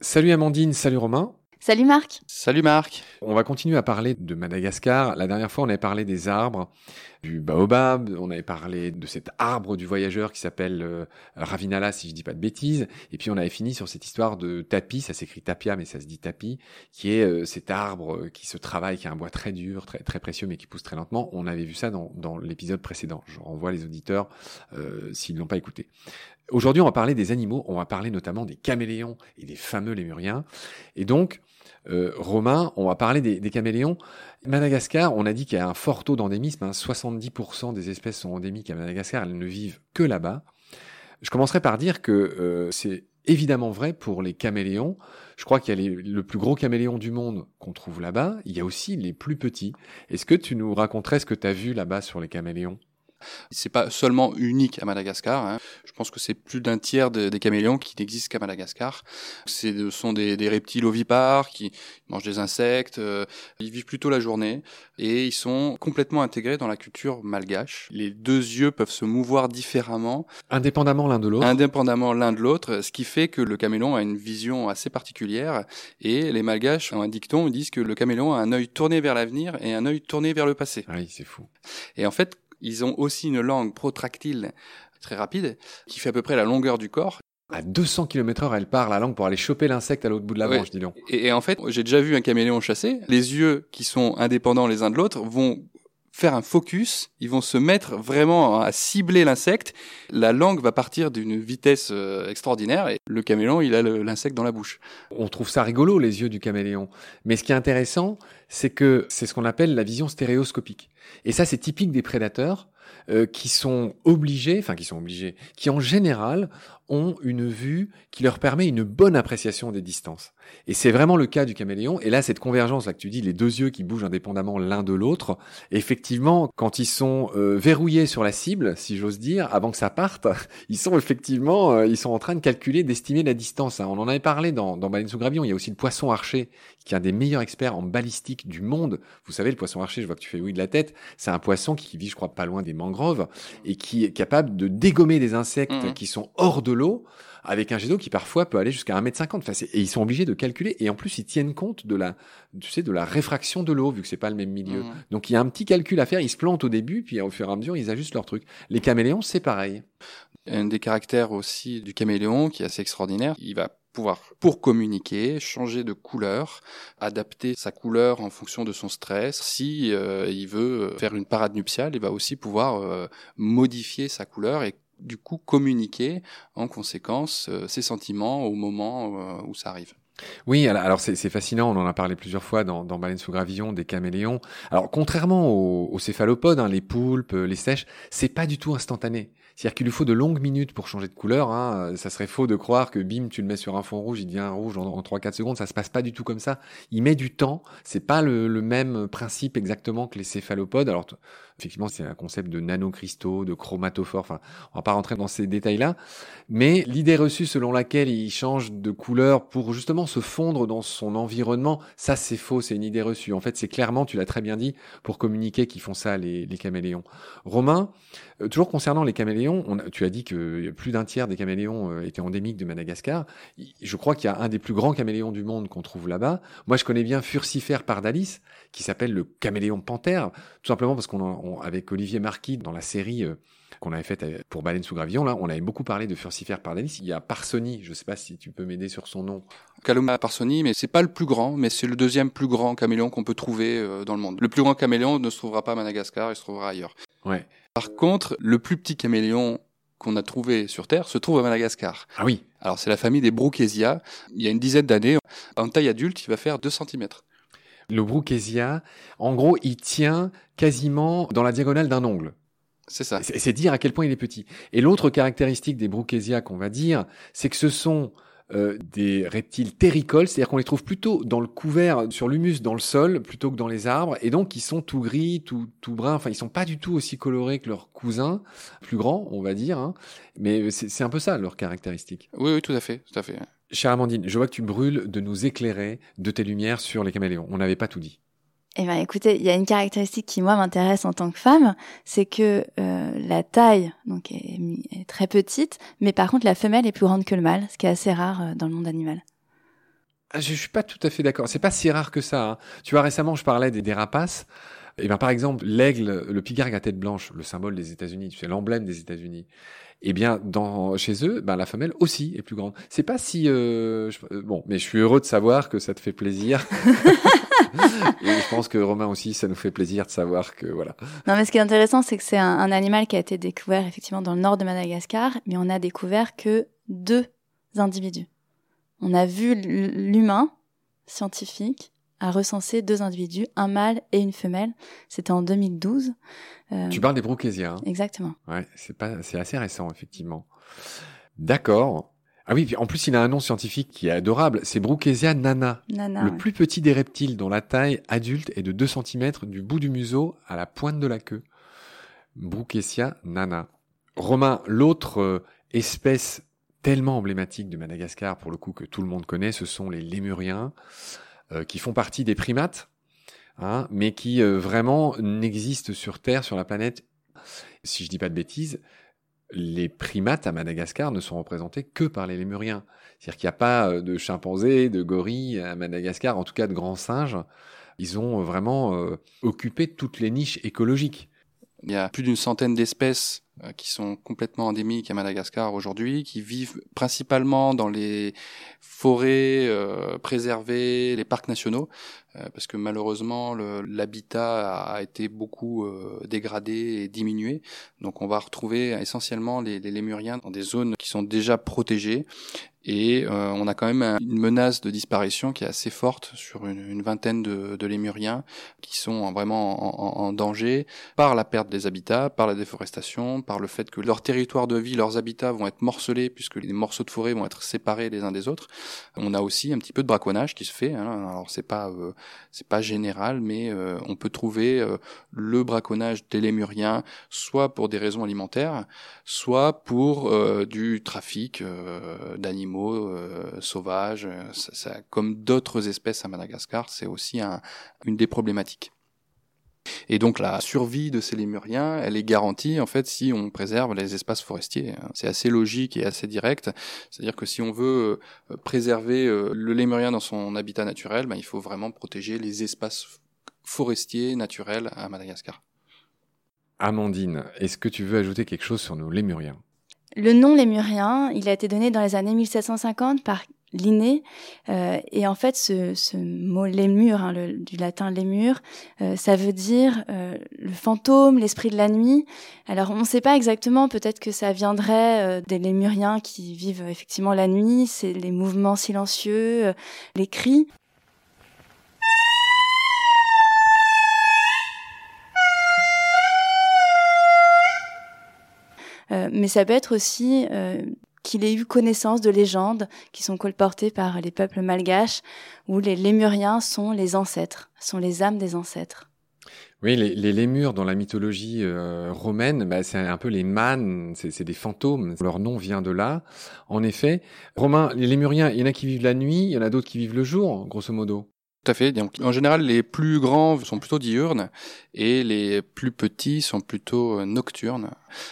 Salut Amandine, salut Romain. Salut Marc. Salut Marc. On va continuer à parler de Madagascar. La dernière fois, on avait parlé des arbres, du baobab, on avait parlé de cet arbre du voyageur qui s'appelle euh, Ravinala, si je dis pas de bêtises. Et puis on avait fini sur cette histoire de tapis, ça s'écrit tapia, mais ça se dit tapis, qui est euh, cet arbre qui se travaille, qui a un bois très dur, très, très précieux, mais qui pousse très lentement. On avait vu ça dans, dans l'épisode précédent. Je renvoie les auditeurs euh, s'ils ne l'ont pas écouté. Aujourd'hui, on va parler des animaux, on va parler notamment des caméléons et des fameux lémuriens. Et donc, euh, Romain, on va parler des, des, caméléons. Madagascar, on a dit qu'il y a un fort taux d'endémisme. Hein, 70% des espèces sont endémiques à Madagascar, elles ne vivent que là-bas. Je commencerai par dire que euh, c'est évidemment vrai pour les caméléons. Je crois qu'il y a les, le plus gros caméléon du monde qu'on trouve là-bas. Il y a aussi les plus petits. Est-ce que tu nous raconterais ce que tu as vu là-bas sur les caméléons? C'est pas seulement unique à Madagascar. Hein. Je pense que c'est plus d'un tiers de, des caméléons qui n'existent qu'à Madagascar. Ce sont des, des, reptiles ovipares qui mangent des insectes. Euh, ils vivent plutôt la journée et ils sont complètement intégrés dans la culture malgache. Les deux yeux peuvent se mouvoir différemment, indépendamment l'un de l'autre. Indépendamment l'un de l'autre, ce qui fait que le caméléon a une vision assez particulière. Et les malgaches ont un dicton, ils disent que le caméléon a un œil tourné vers l'avenir et un œil tourné vers le passé. Ah oui, c'est fou. Et en fait, ils ont aussi une langue protractile très rapide qui fait à peu près la longueur du corps. À 200 km heure, elle part la langue pour aller choper l'insecte à l'autre bout de la Ouais. branche, dis donc. Et, et en fait, j'ai déjà vu un caméléon chasser. Les yeux qui sont indépendants les uns de l'autre vont faire un focus, ils vont se mettre vraiment à cibler l'insecte. La langue va partir d'une vitesse euh, extraordinaire et le caméléon, il a l'insecte dans la bouche. On trouve ça rigolo, les yeux du caméléon. Mais ce qui est intéressant, c'est que c'est ce qu'on appelle la vision stéréoscopique. Et ça, c'est typique des prédateurs euh, qui sont obligés, enfin qui sont obligés, qui en général ont une vue qui leur permet une bonne appréciation des distances. Et c'est vraiment le cas du caméléon. Et là, cette convergence là que tu dis, les deux yeux qui bougent indépendamment l'un de l'autre, effectivement, quand ils sont euh, verrouillés sur la cible, si j'ose dire, avant que ça parte, ils sont effectivement, euh, ils sont en train de calculer, d'estimer la distance. hein. On en avait parlé dans, dans Baleine sous Gravillon. Il y a aussi le poisson archer, qui est un des meilleurs experts en balistique du monde. Vous savez, le poisson archer, je vois que tu fais oui de la tête. C'est un poisson qui vit, je crois, pas loin des mangroves et qui est capable de dégommer des insectes Mhm. qui sont hors de l'eau avec un jet d'eau qui parfois peut aller jusqu'à 1m50. Enfin, et ils sont obligés de calculer. Et en plus, ils tiennent compte de la, tu sais, de la réfraction de l'eau, vu que c'est pas le même milieu. Mhm. Donc, il y a un petit calcul à faire. Ils se plantent au début, puis au fur et à mesure, ils ajustent leur truc. Les caméléons, c'est pareil. Un des caractères aussi du caméléon qui est assez extraordinaire, il va pouvoir, pour communiquer, changer de couleur, adapter sa couleur en fonction de son stress. Si euh, il veut faire une parade nuptiale, il va aussi pouvoir euh, modifier sa couleur et du coup communiquer en conséquence euh, ses sentiments au moment euh, où ça arrive. Oui, alors c'est fascinant, on en a parlé plusieurs fois dans, dans Baleine sous gravillon, des caméléons. Alors contrairement aux, aux céphalopodes, hein, les poulpes, les sèches, c'est pas du tout instantané. C'est-à-dire qu'il lui faut de longues minutes pour changer de couleur. Hein. Ça serait faux de croire que bim, tu le mets sur un fond rouge, il devient rouge en, en 3-4 secondes. Ça se passe pas du tout comme ça. Il met du temps. C'est pas le, le même principe exactement que les céphalopodes. Alors effectivement, c'est un concept de nanocristaux, de chromatophores. Enfin, on va pas rentrer dans ces détails-là. Mais l'idée reçue selon laquelle il change de couleur pour justement se fondre dans son environnement, ça c'est faux, c'est une idée reçue. En fait, c'est clairement, tu l'as très bien dit, pour communiquer qu'ils font ça les, caméléons. Romain, euh, toujours concernant les caméléons, tu as dit que plus d'un tiers des caméléons euh, étaient endémiques de Madagascar. Je crois qu'il y a un des plus grands caméléons du monde qu'on trouve là-bas. Moi, je connais bien Furcifer pardalis, qui s'appelle le caméléon panthère, tout simplement parce qu'on, on- avec Olivier Marquis, dans la série euh, qu'on avait faite euh, pour Baleine sous gravillon, là, on avait beaucoup parlé de Furcifer pardalis. Il y a Parsoni, je sais pas si tu peux m'aider sur son nom. Caloma parsoni, mais c'est pas le plus grand, mais c'est le deuxième plus grand caméléon qu'on peut trouver euh, dans le monde. Le plus grand caméléon ne se trouvera pas à Madagascar, il se trouvera ailleurs. Ouais. Par contre, le plus petit caméléon qu'on a trouvé sur Terre se trouve à Madagascar. Ah oui. Alors c'est la famille des Brookesia. Il y a une dizaine d'années, en taille adulte, il va faire 2 cm. Le Brookesia, en gros, il tient quasiment dans la diagonale d'un ongle. C'est ça. C'est dire à quel point il est petit. Et l'autre caractéristique des Brookesia qu'on va dire, c'est que ce sont euh, des reptiles terricoles, c'est-à-dire qu'on les trouve plutôt dans le couvert, sur l'humus, dans le sol, plutôt que dans les arbres, et donc ils sont tout gris, tout, tout brun, enfin ils sont pas du tout aussi colorés que leurs cousins, plus grands, on va dire, hein. mais c'est c'est un peu ça leur caractéristique. Oui, oui, tout à fait, tout à fait. Chère Amandine, je vois que tu brûles de nous éclairer de tes lumières sur les caméléons. On n'avait pas tout dit. Eh bien, écoutez, il y a une caractéristique qui moi m'intéresse en tant que femme, c'est que euh, la taille donc est, est, très petite, mais par contre la femelle est plus grande que le mâle, ce qui est assez rare euh, dans le monde animal. Ah, je, je suis pas tout à fait d'accord. C'est pas si rare que ça. Hein. Tu vois, récemment, je parlais des, des rapaces. Et ben, par exemple, l'aigle, le pigargue à tête blanche, le symbole des États-Unis, tu sais, l'emblème des États-Unis. Eh bien, dans, chez eux, ben, la femelle aussi est plus grande. C'est pas si, euh, je, bon, mais je suis heureux de savoir que ça te fait plaisir. et je pense que Romain aussi, ça nous fait plaisir de savoir que voilà. Non, mais ce qui est intéressant, c'est que c'est un, un, animal qui a été découvert effectivement dans le nord de Madagascar, mais on a découvert que deux individus. On a vu l'humain scientifique a recensé deux individus, un mâle et une femelle. C'était en 2012. Euh... Tu parles des Brookesia. Hein Exactement. Ouais, c'est pas, c'est assez récent effectivement. D'accord. Ah oui, en plus il a un nom scientifique qui est adorable. C'est Brookesia nana, nana le ouais. plus petit des reptiles, dont la taille adulte est de 2 cm du bout du museau à la pointe de la queue. Brookesia nana. Romain, l'autre euh, espèce tellement emblématique de Madagascar pour le coup que tout le monde connaît, ce sont les lémuriens qui font partie des primates, hein, mais qui euh, vraiment n'existent sur Terre, sur la planète. Si je dis pas de bêtises, les primates à Madagascar ne sont représentés que par les lémuriens. C'est-à-dire qu'il n'y a pas euh, de chimpanzés, de gorilles à Madagascar, en tout cas de grands singes. Ils ont vraiment euh, occupé toutes les niches écologiques. Il y a plus d'une centaine d'espèces euh, qui sont complètement endémiques à Madagascar aujourd'hui, qui vivent principalement dans les forêts euh, préservées, les parcs nationaux, euh, parce que malheureusement l'habitat a été beaucoup euh, dégradé et diminué. Donc on va retrouver essentiellement les, les lémuriens dans des zones qui sont déjà protégées et euh, on a quand même une menace de disparition qui est assez forte sur une, une vingtaine de, de, lémuriens qui sont vraiment en, en, en, danger par la perte des habitats, par la déforestation, par le fait que leur territoire de vie, leurs habitats vont être morcelés puisque les morceaux de forêt vont être séparés les uns des autres. On a aussi un petit peu de braconnage qui se fait. Hein. Alors c'est pas euh, c'est pas général, mais euh, on peut trouver euh, le braconnage des lémuriens soit pour des raisons alimentaires, soit pour du trafic d'animaux animaux sauvages, comme d'autres espèces à Madagascar, c'est aussi un, une des problématiques. Et donc la survie de ces lémuriens, elle est garantie en fait si on préserve les espaces forestiers. C'est assez logique et assez direct. C'est-à-dire que si on veut euh, préserver euh, le lémurien dans son habitat naturel, ben, il faut vraiment protéger les espaces forestiers naturels à Madagascar. Amandine, est-ce que tu veux ajouter quelque chose sur nos lémuriens? Le nom lémurien, il a été donné dans les années 1750 par Linné, euh, et en fait, ce, ce mot lémur, hein, le, du latin lémur, euh, ça veut dire euh, le fantôme, l'esprit de la nuit. Alors, on ne sait pas exactement, peut-être que ça viendrait euh, des lémuriens qui vivent effectivement la nuit, c'est les mouvements silencieux, euh, les cris. Euh, mais ça peut être aussi qu'il ait eu connaissance de légendes qui sont colportées par les peuples malgaches, où les lémuriens sont les ancêtres, sont les âmes des ancêtres. Oui, les, les lémurs dans la mythologie euh, romaine, bah, c'est un peu les mânes, c'est des fantômes. Leur nom vient de là. En effet, Romain, les lémuriens, il y en a qui vivent la nuit, il y en a d'autres qui vivent le jour, grosso modo. Tout à fait. Donc, en général, les plus grands sont plutôt diurnes et les plus petits sont plutôt nocturnes.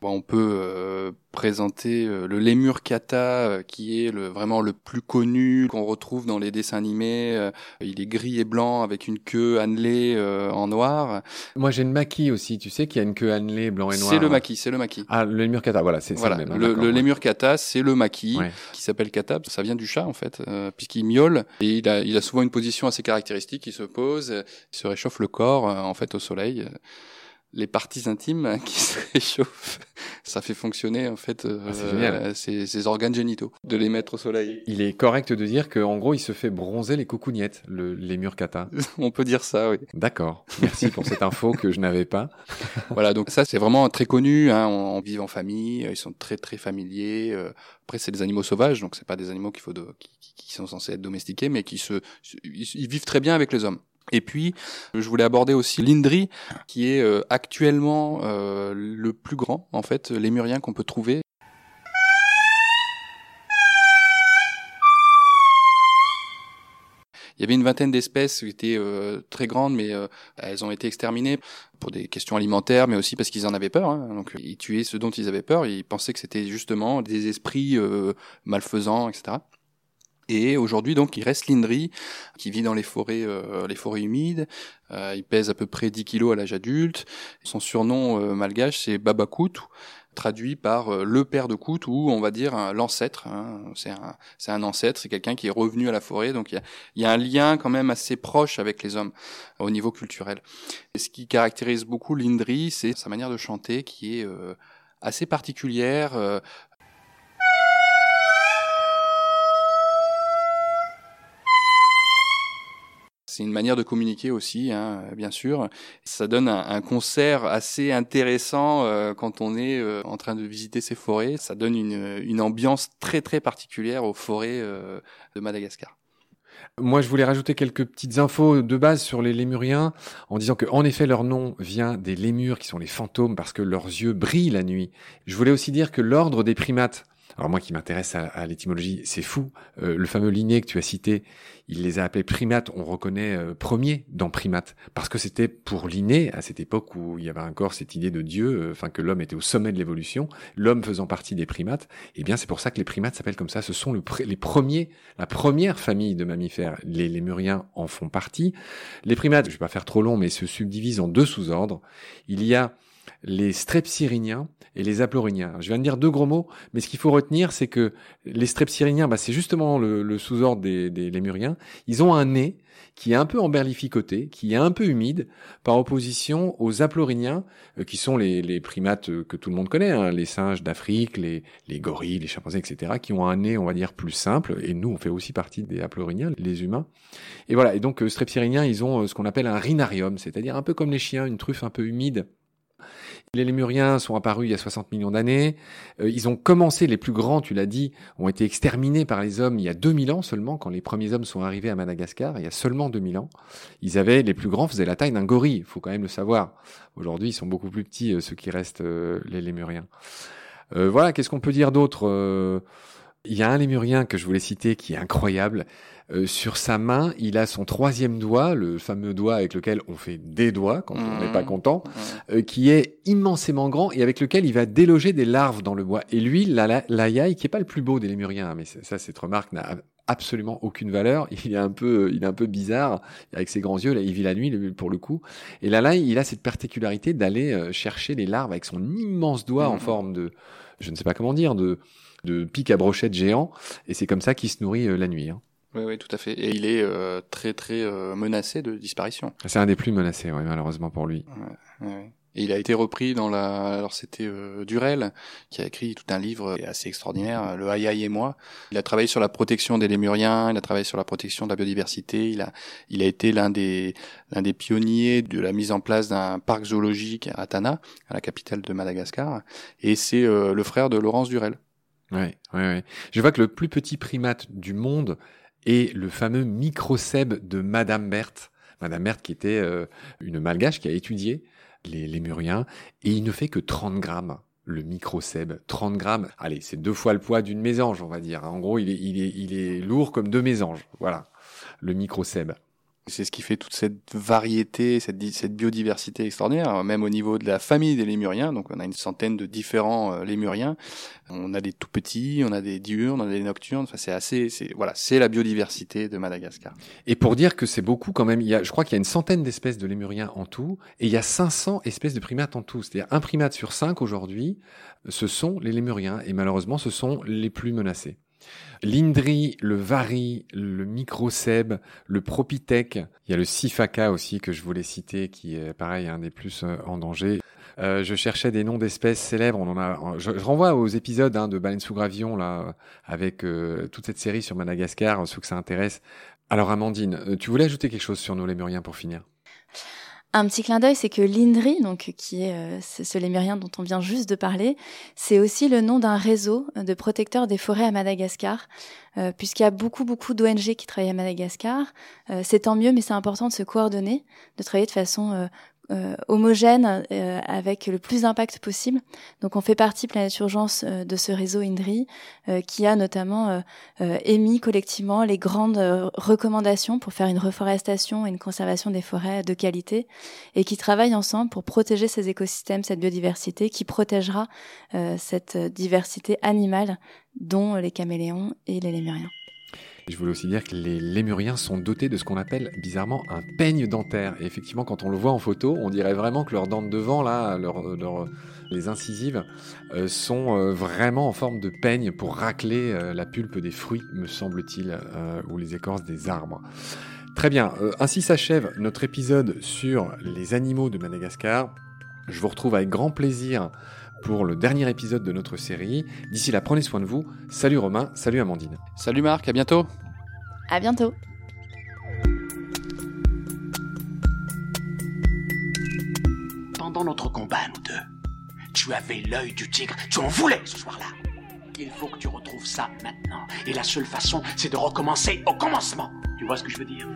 Bon, on peut euh, présenter euh, le lémur kata, euh, qui est le, vraiment le plus connu, qu'on retrouve dans les dessins animés. Euh, il est gris et blanc avec une queue annelée euh, en noir. Moi, j'ai le maquis aussi. Tu sais qu'il y a une queue annelée blanc et noir. C'est le maquis, c'est le maquis. Ah, le lémur kata, voilà, c'est voilà. ça même. hein, le, le lémur kata, c'est le maquis, Ouais. qui s'appelle kata. Ça vient du chat, en fait, euh, puisqu'il miaule. Et il a, il a souvent une position assez caractéristique. Il se pose, euh, il se réchauffe le corps, euh, en fait, au soleil. Les parties intimes qui se réchauffent, ça fait fonctionner, en fait, euh, Ah, génial. ses, ses organes génitaux, de les mettre au soleil. Il est correct de dire qu'en gros, il se fait bronzer les coucougnettes, le lémur kata. On peut dire ça, oui. D'accord. Merci pour cette info que je n'avais pas. voilà, donc ça c'est vraiment très connu. Hein, on, on vit en famille, euh, ils sont très très familiers. euh, après c'est des animaux sauvages, donc c'est pas des animaux qu'il faut de, qui, qui- qui sont censés être domestiqués, mais qui se, ils, ils vivent très bien avec les hommes. Et puis, je voulais aborder aussi l'Indri, qui est euh, actuellement euh, le plus grand, en fait, lémurien qu'on peut trouver. Il y avait une vingtaine d'espèces qui étaient très grandes, mais elles ont été exterminées pour des questions alimentaires, mais aussi parce qu'ils en avaient peur. Hein. Donc ils tuaient ceux dont ils avaient peur. Ils pensaient que c'était justement des esprits malfaisants, etc. Et aujourd'hui, donc, il reste l'Indri, qui vit dans les forêts, euh, les forêts humides. Euh, il pèse à peu près 10 kilos à l'âge adulte. Son surnom euh, malgache, c'est Babakout, traduit par le père de Kout, ou on va dire l'ancêtre. Hein. C'est un, un ancêtre, c'est quelqu'un qui est revenu à la forêt. Donc, il y a, y a un lien quand même assez proche avec les hommes au niveau culturel. Et ce qui caractérise beaucoup l'Indri, c'est sa manière de chanter qui est assez particulière. C'est une manière de communiquer aussi, hein, bien sûr. Ça donne un, concert assez intéressant euh, quand on est euh, en train de visiter ces forêts. Ça donne une, ambiance très très particulière aux forêts euh, de Madagascar. Moi, je voulais rajouter quelques petites infos de base sur les lémuriens, en disant que, en effet, leur nom vient des lémures, qui sont les fantômes, parce que leurs yeux brillent la nuit. Je voulais aussi dire que l'ordre des primates, alors moi qui m'intéresse à, l'étymologie, c'est fou. Euh, le fameux Linné que tu as cité, il les a appelés primates. On reconnaît euh, premier dans primates parce que c'était pour Linné à cette époque où il y avait encore cette idée de Dieu, euh, enfin que l'homme était au sommet de l'évolution, l'homme faisant partie des primates. Eh bien, c'est pour ça que les primates s'appellent comme ça. Ce sont les premiers, la première famille de mammifères. Les lémuriens en font partie. Les primates, je vais pas faire trop long, mais se subdivisent en deux sous-ordres. Il y a les strepsiriniens et les aploriniens. Je viens de dire deux gros mots, mais ce qu'il faut retenir, c'est que les strepsiriniens, bah, c'est justement le, sous-ordre des, des, lémuriens. Ils ont un nez qui est un peu emberlificoté, qui est un peu humide, par opposition aux aploriniens, euh, qui sont les, primates euh, que tout le monde connaît, hein, les singes d'Afrique, les, les gorilles, les chimpanzés, etc., qui ont un nez, on va dire, plus simple, et nous, on fait aussi partie des aploriniens, les humains. Et voilà, et donc, euh, strepsiriniens, ils ont ce qu'on appelle un rhinarium, c'est-à-dire un peu comme les chiens, une truffe un peu humide, les lémuriens sont apparus il y a 60 millions d'années. Euh, ils ont commencé, les plus grands, tu l'as dit, ont été exterminés par les hommes il y a 2000 ans seulement, quand les premiers hommes sont arrivés à Madagascar, il y a seulement 2000 ans. Ils avaient, les plus grands faisaient la taille d'un gorille, il faut quand même le savoir. Aujourd'hui, ils sont beaucoup plus petits, euh, ceux qui restent, euh, les lémuriens. voilà, qu'est-ce qu'on peut dire d'autre Il y a un lémurien que je voulais citer qui est incroyable. Euh, sur sa main, il a son troisième doigt, le fameux doigt avec lequel on fait des doigts quand on n'est pas mmh. content, mmh. euh, qui est immensément grand et avec lequel il va déloger des larves dans le bois. Et lui, la, la, qui est pas le plus beau des lémuriens, hein, mais ça, cette remarque n'a absolument aucune valeur. Il est un peu, il est un peu bizarre avec ses grands yeux. Là, il vit la nuit pour le coup. Et là, là, il a cette particularité d'aller euh, chercher les larves avec son immense doigt en mmh. forme de, je ne sais pas comment dire, de de pic à brochette géant. Et c'est comme ça qu'il se nourrit la nuit. Hein. Oui, oui, tout à fait. Et il est euh, très, très euh, menacé de disparition. C'est un des plus menacés, oui, malheureusement pour lui. Ouais, ouais. Et il a été repris dans la. Alors c'était euh, Durel qui a écrit tout un livre assez extraordinaire, Le Aïe et moi. Il a travaillé sur la protection des lémuriens, il a travaillé sur la protection de la biodiversité. Il a, il a été l'un des, l'un des pionniers de la mise en place d'un parc zoologique à Tana, à la capitale de Madagascar. Et c'est le frère de Laurence Durel. Oui, oui, oui. Je vois que le plus petit primate du monde et le fameux microcèbe de Madame Berthe. Madame Berthe qui était euh, une malgache qui a étudié les lémuriens et il ne fait que 30 grammes le microcèbe. 30 grammes, allez, c'est deux fois le poids d'une mésange, on va dire. En gros, il est, il est, il est lourd comme deux mésanges. Voilà, le microcèbe. C'est ce qui fait toute cette variété, cette, biodiversité extraordinaire, même au niveau de la famille des lémuriens. Donc on a une centaine de différents euh, lémuriens. On a des tout petits, on a des diurnes, on a des nocturnes. Enfin, c'est assez, c'est voilà, c'est la biodiversité de Madagascar. Et pour dire que c'est beaucoup quand même, il y a, je crois qu'il y a une centaine d'espèces de lémuriens en tout, et il y a 500 espèces de primates en tout. C'est-à-dire un primate sur cinq aujourd'hui, ce sont les lémuriens, et malheureusement, ce sont les plus menacés. L'Indri, le Vari, le Microceb, le Propitech. Il y a le Sifaka aussi que je voulais citer, qui est pareil un des plus euh, en danger. Euh, je cherchais des noms d'espèces célèbres. On en a. Je, renvoie aux épisodes hein, de Baleine sous gravillon là, avec euh, toute cette série sur Madagascar, ceux que ça intéresse. Alors Amandine, tu voulais ajouter quelque chose sur nos lémuriens pour finir? Un petit clin d'œil, c'est que l'INDRI, donc qui est euh, ce lémurien dont on vient juste de parler, c'est aussi le nom d'un réseau de protecteurs des forêts à Madagascar, euh, puisqu'il y a beaucoup beaucoup d'ONG qui travaillent à Madagascar. Euh, c'est tant mieux, mais c'est important de se coordonner, de travailler de façon euh, homogène euh, avec le plus d'impact possible. Donc on fait partie Planète Urgence euh, de ce réseau INDRI qui a notamment émis collectivement les grandes recommandations pour faire une reforestation et une conservation des forêts de qualité et qui travaille ensemble pour protéger ces écosystèmes, cette biodiversité qui protégera cette diversité animale dont les caméléons et les lémuriens. Je voulais aussi dire que les lémuriens sont dotés de ce qu'on appelle bizarrement un peigne dentaire. Et effectivement, quand on le voit en photo, on dirait vraiment que leurs dents de devant, là, les incisives, euh, sont euh, vraiment en forme de peigne pour racler euh, la pulpe des fruits, me semble-t-il, ou les écorces des arbres. Très bien, ainsi s'achève notre épisode sur les animaux de Madagascar. Je vous retrouve avec grand plaisir pour le dernier épisode de notre série. D'ici là, prenez soin de vous. Salut Romain, salut Amandine. Salut Marc, à bientôt. À bientôt. Pendant notre combat, nous deux, tu avais l'œil du tigre, tu en voulais ce soir-là. Il faut que tu retrouves ça maintenant. Et la seule façon, c'est de recommencer au commencement. Tu vois ce que je veux dire?